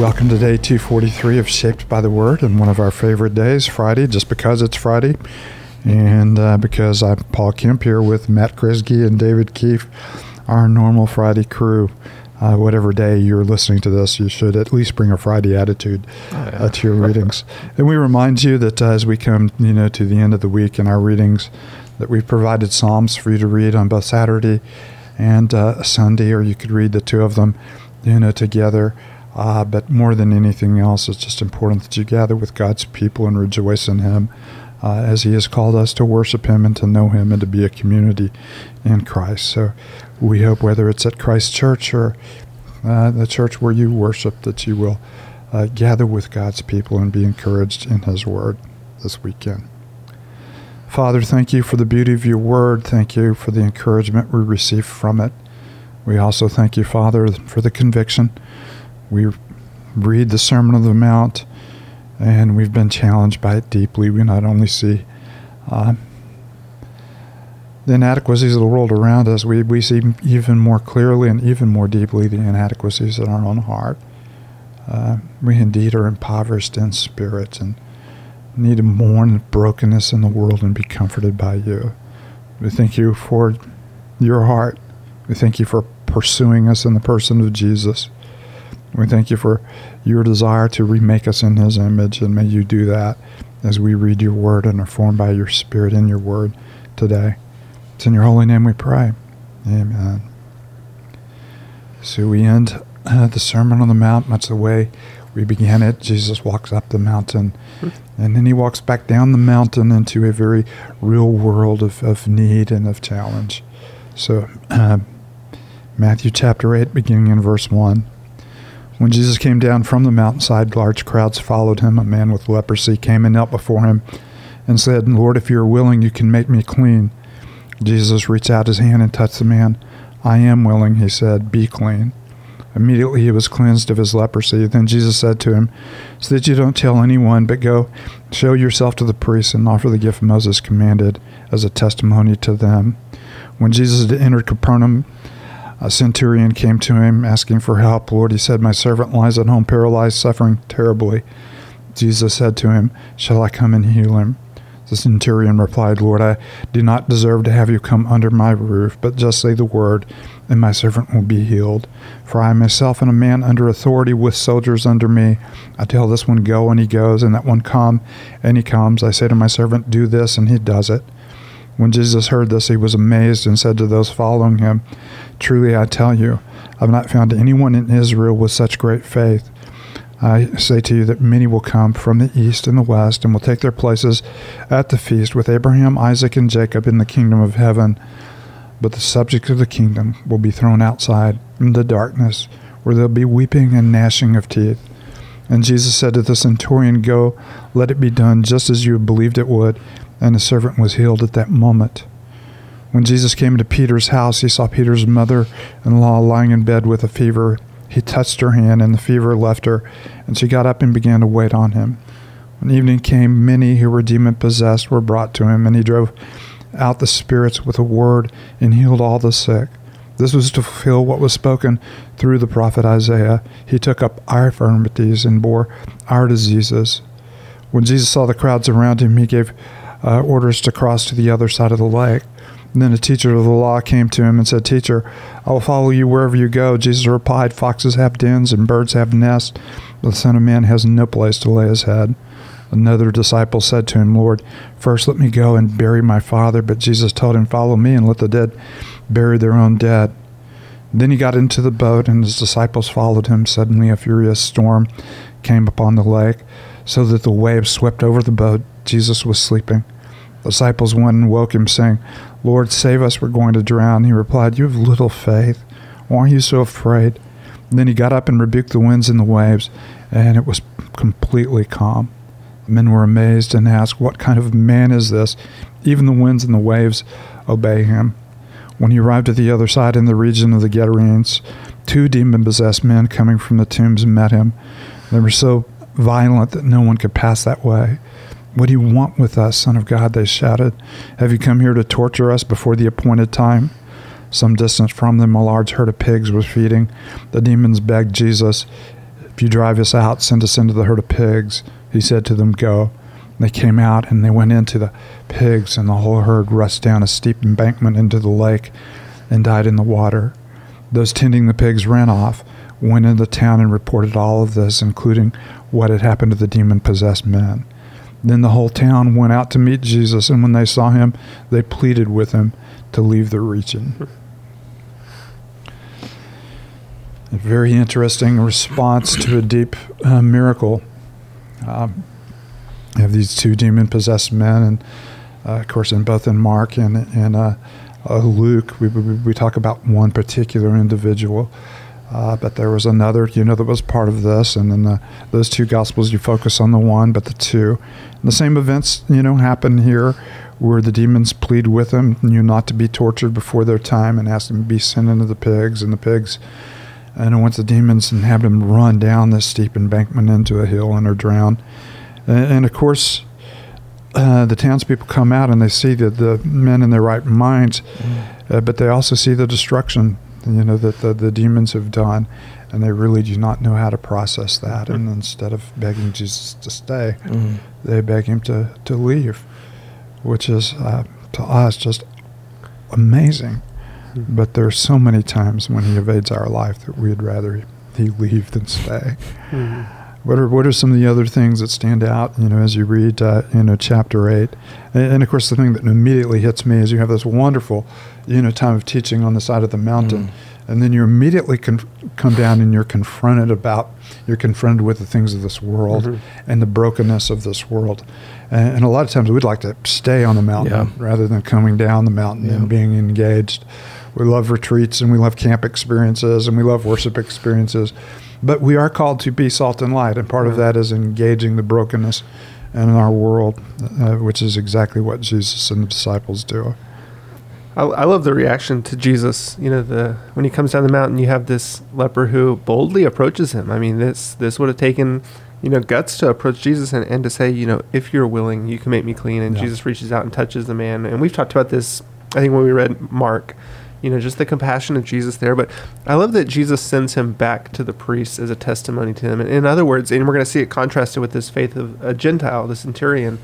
Welcome to day 243 of Shaped by the Word, and one of our favorite days, Friday, just because it's Friday, and uh, because I'm Paul Kemp here with Matt Kresge and David Keefe, our normal Friday crew. Uh, whatever day you're listening to this, you should at least bring a Friday attitude oh, yeah. uh, to your readings. and we remind you that uh, as we come, you know, to the end of the week in our readings, that we've provided Psalms for you to read on both Saturday and uh, Sunday, or you could read the two of them, you know, together. Uh, but more than anything else, it's just important that you gather with God's people and rejoice in Him uh, as He has called us to worship Him and to know Him and to be a community in Christ. So we hope whether it's at Christ Church or uh, the church where you worship, that you will uh, gather with God's people and be encouraged in His Word this weekend. Father, thank you for the beauty of your Word. Thank you for the encouragement we receive from it. We also thank you, Father, for the conviction we read the Sermon on the Mount, and we've been challenged by it deeply. We not only see uh, the inadequacies of the world around us, we, we see even more clearly and even more deeply the inadequacies in our own heart. Uh, we indeed are impoverished in spirit and need to mourn the brokenness in the world and be comforted by you. We thank you for your heart. We thank you for pursuing us in the person of Jesus. We thank you for your desire to remake us in his image, and may you do that as we read your word and are formed by your spirit in your word today. It's in your holy name we pray. Amen. So we end uh, the Sermon on the Mount much the way we began it. Jesus walks up the mountain, and then he walks back down the mountain into a very real world of, of need and of challenge. So, uh, Matthew chapter 8, beginning in verse 1. When Jesus came down from the mountainside, large crowds followed him. A man with leprosy came and knelt before him and said, Lord, if you are willing, you can make me clean. Jesus reached out his hand and touched the man. I am willing, he said, be clean. Immediately he was cleansed of his leprosy. Then Jesus said to him, So that you don't tell anyone, but go, show yourself to the priests, and offer the gift Moses commanded as a testimony to them. When Jesus had entered Capernaum, a centurion came to him asking for help. Lord, he said, My servant lies at home paralyzed, suffering terribly. Jesus said to him, Shall I come and heal him? The centurion replied, Lord, I do not deserve to have you come under my roof, but just say the word, and my servant will be healed. For I myself am a man under authority with soldiers under me. I tell this one, Go, and he goes, and that one, Come, and he comes. I say to my servant, Do this, and he does it. When Jesus heard this, he was amazed and said to those following him, Truly I tell you, I have not found anyone in Israel with such great faith. I say to you that many will come from the east and the west and will take their places at the feast with Abraham, Isaac, and Jacob in the kingdom of heaven. But the subjects of the kingdom will be thrown outside in the darkness, where there will be weeping and gnashing of teeth. And Jesus said to the centurion, Go, let it be done just as you believed it would. And the servant was healed at that moment. When Jesus came to Peter's house, he saw Peter's mother in law lying in bed with a fever. He touched her hand, and the fever left her, and she got up and began to wait on him. When evening came, many who were demon possessed were brought to him, and he drove out the spirits with a word and healed all the sick. This was to fulfill what was spoken through the prophet Isaiah. He took up our infirmities and bore our diseases. When Jesus saw the crowds around him, he gave uh, orders to cross to the other side of the lake. And then a teacher of the law came to him and said, Teacher, I will follow you wherever you go. Jesus replied, Foxes have dens and birds have nests, but the Son of Man has no place to lay his head. Another disciple said to him, Lord, first let me go and bury my father. But Jesus told him, Follow me and let the dead bury their own dead. Then he got into the boat, and his disciples followed him. Suddenly, a furious storm came upon the lake, so that the waves swept over the boat. Jesus was sleeping. The disciples went and woke him, saying, Lord, save us, we're going to drown. He replied, You have little faith. Why are you so afraid? And then he got up and rebuked the winds and the waves, and it was completely calm. The men were amazed and asked, What kind of man is this? Even the winds and the waves obey him. When he arrived at the other side in the region of the Gadarenes, two demon possessed men coming from the tombs met him. They were so violent that no one could pass that way. What do you want with us, Son of God? They shouted. Have you come here to torture us before the appointed time? Some distance from them, a large herd of pigs was feeding. The demons begged Jesus, If you drive us out, send us into the herd of pigs. He said to them, Go. They came out and they went into the pigs, and the whole herd rushed down a steep embankment into the lake and died in the water. Those tending the pigs ran off, went into town, and reported all of this, including what had happened to the demon possessed men. Then the whole town went out to meet Jesus, and when they saw him, they pleaded with him to leave the region. A very interesting response to a deep uh, miracle. Um, you have these two demon possessed men, and uh, of course, in both in Mark and, and uh, uh, Luke, we, we, we, talk about one particular individual. Uh, but there was another, you know, that was part of this, and then the, those two gospels, you focus on the one, but the two. And the same events, you know, happen here, where the demons plead with him, you know, not to be tortured before their time, and ask them to be sent into the pigs, and the pigs and once the demons and have them run down this steep embankment into a hill and are drowned. And, and of course, uh, the townspeople come out and they see the, the men in their right minds, mm. uh, but they also see the destruction, you know, that the, the demons have done, and they really do not know how to process that. And instead of begging Jesus to stay, mm. they beg him to, to leave, which is uh, to us just amazing. Mm-hmm. But there are so many times when he evades our life that we'd rather he leave than stay. Mm-hmm. What are what are some of the other things that stand out? You know, as you read, uh, you know, chapter eight, and, and, of course, the thing that immediately hits me is you have this wonderful, you know, time of teaching on the side of the mountain, mm-hmm. and then you immediately con- come down and you're confronted about you're confronted with the things of this world mm-hmm. and the brokenness of this world, and, and, a lot of times we'd like to stay on the mountain yeah. rather than coming down the mountain yeah. and being engaged we love retreats and we love camp experiences and we love worship experiences. But we are called to be salt and light, and part of that is engaging the brokenness in our world, uh, which is exactly what Jesus and the disciples do. I, I, love the reaction to Jesus. You know, the when he comes down the mountain, you have this leper who boldly approaches him. I mean, this this would have taken you know guts to approach Jesus and, and to say, you know, if you're willing, you can make me clean. And yeah. Jesus reaches out and touches the man. And we've talked about this. I think when we read Mark, you know, just the compassion of Jesus there. But I love that Jesus sends him back to the priests as a testimony to them. And in other words, and we're going to see it contrasted with this faith of a Gentile, the centurion.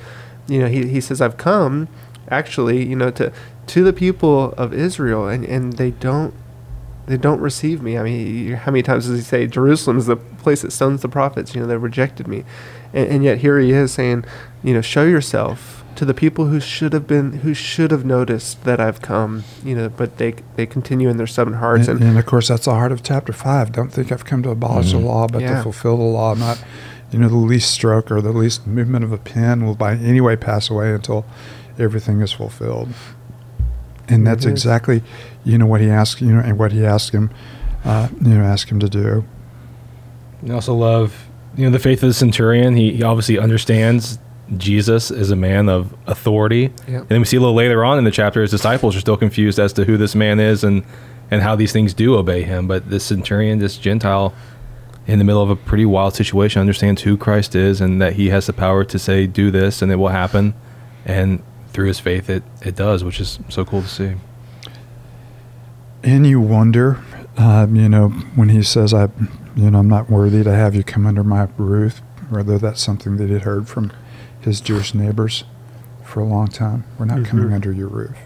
You know, he, he says, I've come actually, you know, to to the people of Israel, and, and they don't they don't receive me. I mean, how many times does he say Jerusalem is the place that stones the prophets? You know, they rejected me, and, and yet here he is saying, you know, show yourself to the people who should have been who should have noticed that I've come, you know, but they they continue in their stubborn hearts. And, and, and of course, that's the heart of chapter five. Don't think I've come to abolish mm-hmm. the law, but yeah. to fulfill the law. Not, you know, the least stroke or the least movement of a pen will by any way pass away until everything is fulfilled. And that's exactly, you know, what he asked, you know, and what he asked him, uh, you know, ask him to do. I also love, you know, the faith of the centurion. He, he obviously understands Jesus is a man of authority. Yep. And then we see a little later on in the chapter, his disciples are still confused as to who this man is and, and how these things do obey him. But this centurion, this Gentile, in the middle of a pretty wild situation, understands who Christ is and that he has the power to say, do this, and it will happen. And through his faith, it, it does, which is so cool to see. And you wonder, uh, you know, when he says, I, you know, I'm not worthy to have you come under my roof, whether that's something that he'd heard from his Jewish neighbors for a long time. We're not mm-hmm. coming under your roof.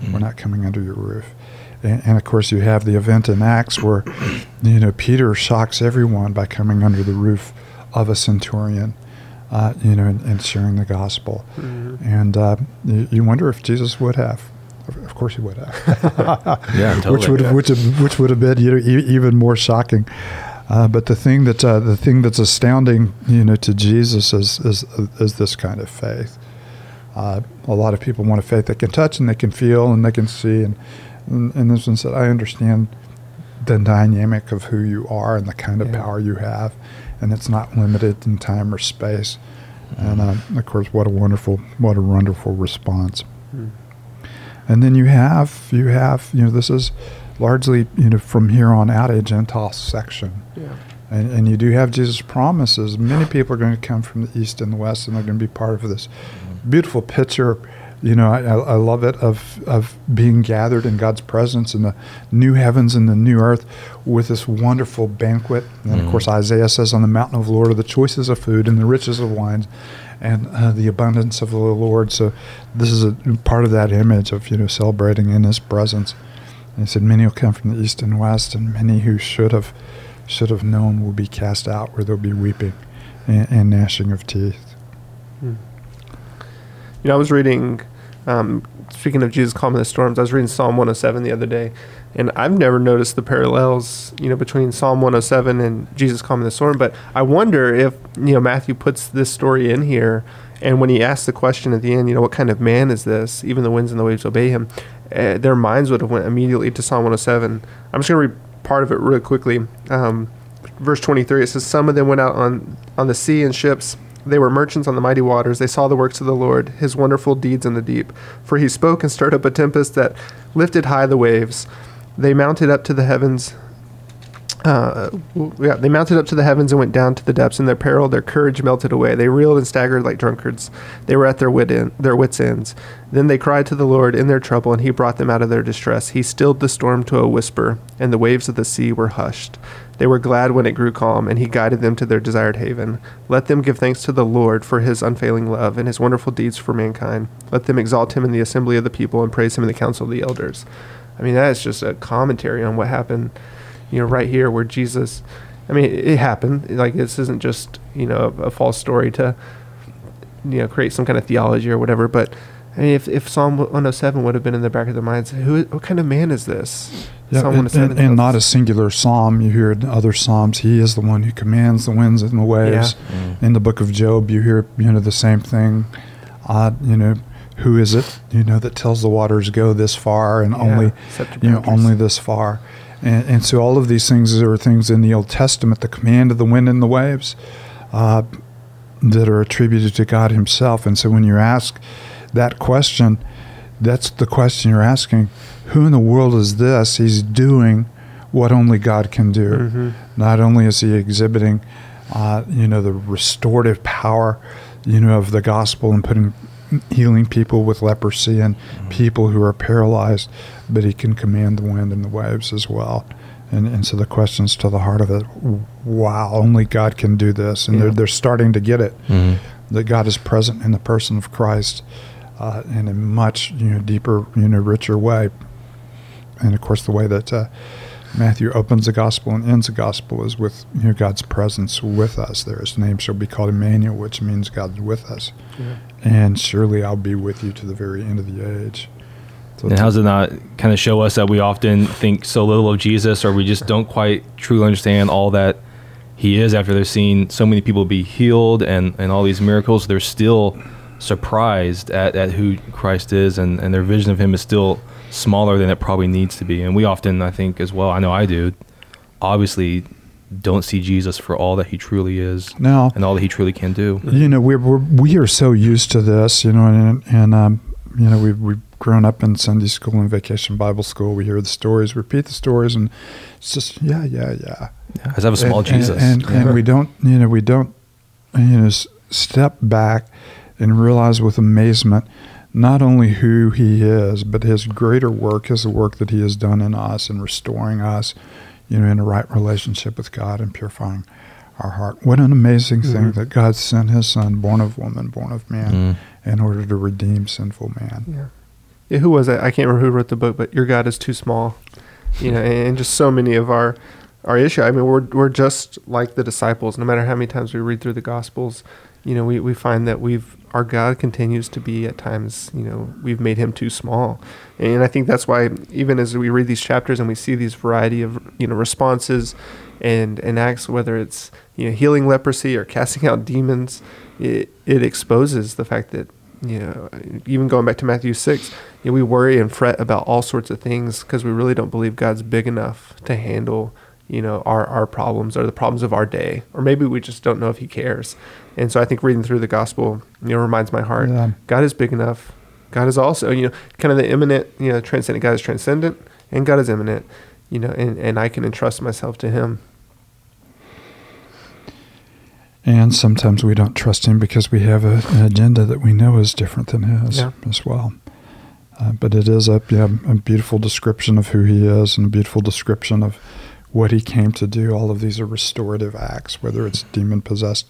Mm-hmm. We're not coming under your roof. And, and, of course, you have the event in Acts where, you know, Peter shocks everyone by coming under the roof of a centurion, uh, you know, and, and, sharing the gospel. Mm-hmm. And uh, you, you, wonder if Jesus would have. Of course, he would have. yeah, totally. Which would have, which, which would have been you know, e- even more shocking. Uh, but the thing that uh, the thing that's astounding, you know, to Jesus is is, is this kind of faith. Uh, a lot of people want a faith they can touch and they can feel and they can see, and and, and this one said, I understand the dynamic of who you are and the kind of yeah. power you have, and it's not limited in time or space. Mm-hmm. And uh, of course, what a wonderful, what a wonderful response. Mm. And then you have you have you know this is largely, you know, from here on out, a Gentile section. Yeah. And, and you do have Jesus' promises. Many people are going to come from the east and the west, and they're going to be part of this mm-hmm. beautiful picture you know, I, I love it of of being gathered in God's presence in the new heavens and the new earth with this wonderful banquet. And of course, Isaiah says, "On the mountain of the Lord are the choices of food and the riches of wines." And uh, the abundance of the Lord. So, this is a part of that image of you know celebrating in His presence. And he said, "Many will come from the east and west, and many who should have should have known will be cast out, where there'll be weeping and, and gnashing of teeth." Hmm. You know, I was reading um, speaking of Jesus calming the storms, I was reading Psalm 107 the other day, and I've never noticed the parallels, you know, between Psalm 107 and Jesus calming the storm. But I wonder if you know Matthew puts this story in here, and when he asks the question at the end, you know, what kind of man is this? Even the winds and the waves obey him. Uh, their minds would have went immediately to Psalm 107. I'm just going to read part of it really quickly. Um, verse 23 it says some of them went out on on the sea in ships they were merchants on the mighty waters. They saw the works of the Lord, his wonderful deeds in the deep. For he spoke and stirred up a tempest that lifted high the waves. They mounted up to the heavens. Uh, yeah, they mounted up to the heavens and went down to the depths. In their peril, their courage melted away. They reeled and staggered like drunkards. They were at their wit in, their wits' ends. Then they cried to the Lord in their trouble, and He brought them out of their distress. He stilled the storm to a whisper, and the waves of the sea were hushed. They were glad when it grew calm, and he guided them to their desired haven. Let them give thanks to the Lord for his unfailing love and his wonderful deeds for mankind. Let them exalt him in the assembly of the people and praise him in the council of the elders. I mean, that is just a commentary on what happened, you know, right here where Jesus, I mean, it happened. Like, this isn't just, you know, a, a false story to, you know, create some kind of theology or whatever, but I mean, if, if Psalm 107 would have been in the back of their minds, who, what kind of man is this? Yeah, and, and, and, not a singular psalm. You hear in other psalms, he is the one who commands the winds and the waves. Yeah. Mm. In the book of Job, you hear you know the same thing. Uh, you know, who is it? You know that tells the waters go this far and yeah, only you know only this far. And, and, so all of these things are things in the Old Testament, the command of the wind and the waves, uh, that are attributed to God Himself. And so when you ask that question, that's the question you're asking who in the world is this? He's doing what only God can do. Mm-hmm. Not only is he exhibiting, uh, you know, the restorative power, you know, of the gospel and putting healing people with leprosy and mm-hmm. people who are paralyzed, but he can command the wind and the waves as well. And, and so the question's to the heart of it. Wow, only God can do this, and yeah. they're they're starting to get it. Mm-hmm. That God is present in the person of Christ uh, in a much you know deeper, you know, richer way and of course, the way that uh, Matthew opens the gospel and ends the gospel is with you know, God's presence with us. There, His name shall be called Emmanuel, which means God's with us. Yeah. And surely I'll be with you to the very end of the age. So and how does it not kind of show us that we often think so little of Jesus, or we just don't quite truly understand all that He is after they've seen so many people be healed and, and all these miracles? They're still surprised at, at who Christ is, and, and their vision of Him is still smaller than it probably needs to be. And we often, I think, as well, I know I do, obviously don't see Jesus for all that he truly is now, and all that he truly can do. You know, we're, we're we are so used to this, you know, and, and um, you know, we've, we've grown up in Sunday school and vacation Bible school. We hear the stories, repeat the stories, and it's just, yeah, yeah, yeah. yeah I have a small and, Jesus. And, and, yeah. and we don't, you know, we don't, you know, step back and realize with amazement – not only who he is, but his greater work is the work that he has done in us and restoring us, you know, in a right relationship with God and purifying our heart. What an amazing mm-hmm. thing that God sent his son, born of woman, born of man, mm-hmm. in order to redeem sinful man. Yeah. Yeah, who was it? I can't remember who wrote the book, but your God is too small. You know, and just so many of our our issue. I mean, we're we're just like the disciples. No matter how many times we read through the Gospels, you know, we, we find that we've our God continues to be at times, you know, we've made him too small. And I think that's why even as we read these chapters and we see these variety of, you know, responses and, and acts, whether it's, you know, healing leprosy or casting out demons, it, it exposes the fact that, you know, even going back to Matthew 6, you know, we worry and fret about all sorts of things because we really don't believe God's big enough to handle you know our our problems or the problems of our day or maybe we just don't know if he cares and so i think reading through the gospel you know reminds my heart yeah. god is big enough god is also you know kind of the immanent you know transcendent god is transcendent and god is immanent you know and, and i can entrust myself to him And sometimes we don't trust him because we have a, an agenda that we know is different than his Yeah. as well. Uh, but it is a, yeah, a beautiful description of who he is and a beautiful description of what he came to do. All of these are restorative acts, whether it's demon possessed,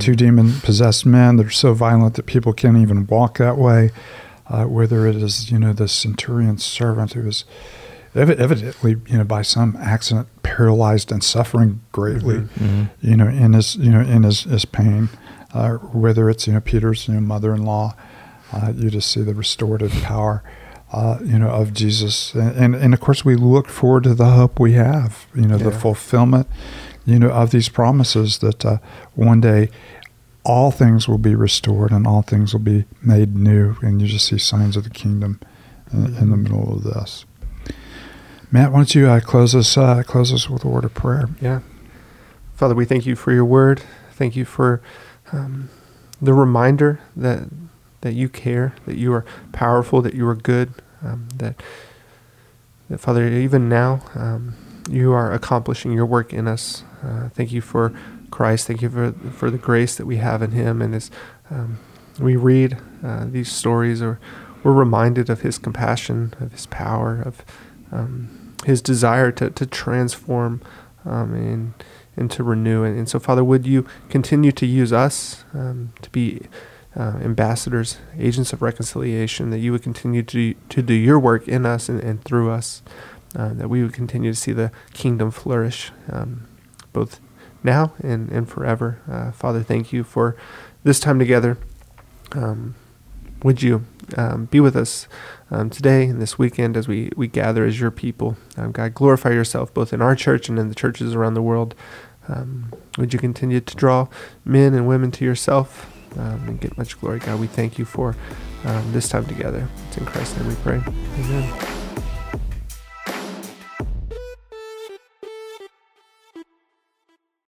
two demon possessed men that are so violent that people can't even walk that way, uh, whether it is, you know, the centurion's servant who is evi- evidently, you know, by some accident paralyzed and suffering greatly, Mm-hmm. you know, in his, you know, in his, his pain, uh, whether it's, you know, Peter's, you know, mother-in-law, uh, you just see the restorative power, uh, you know, of Jesus, and, and and of course we look forward to the hope we have, you know, the fulfillment, you know, of these promises that uh, one day all things will be restored and all things will be made new, and you just see signs of the kingdom in, in the middle of this. Matt, why don't you uh, close us uh, close us with a word of prayer? Yeah. Father, we thank you for your word. Thank you for um, the reminder that that you care, that you are powerful, that you are good, um, that, that Father, even now, um, you are accomplishing your work in us. Uh, thank you for Christ. Thank you for for the grace that we have in Him. And as um, we read uh, these stories, or we're reminded of His compassion, of His power, of um, His desire to to transform um, and and to renew. And, and so, Father, would you continue to use us um, to be uh, ambassadors, agents of reconciliation, that you would continue to, to do your work in us and, and through us, uh, that we would continue to see the kingdom flourish um, both now and, and forever. Uh, Father, thank you for this time together. Um, would you um, be with us um, today and this weekend as we, we gather as your people? Um, God, glorify yourself both in our church and in the churches around the world. Um, would you continue to draw men and women to yourself um, and get much glory, God? We thank you for um, this time together. It's in Christ's name we pray. Amen.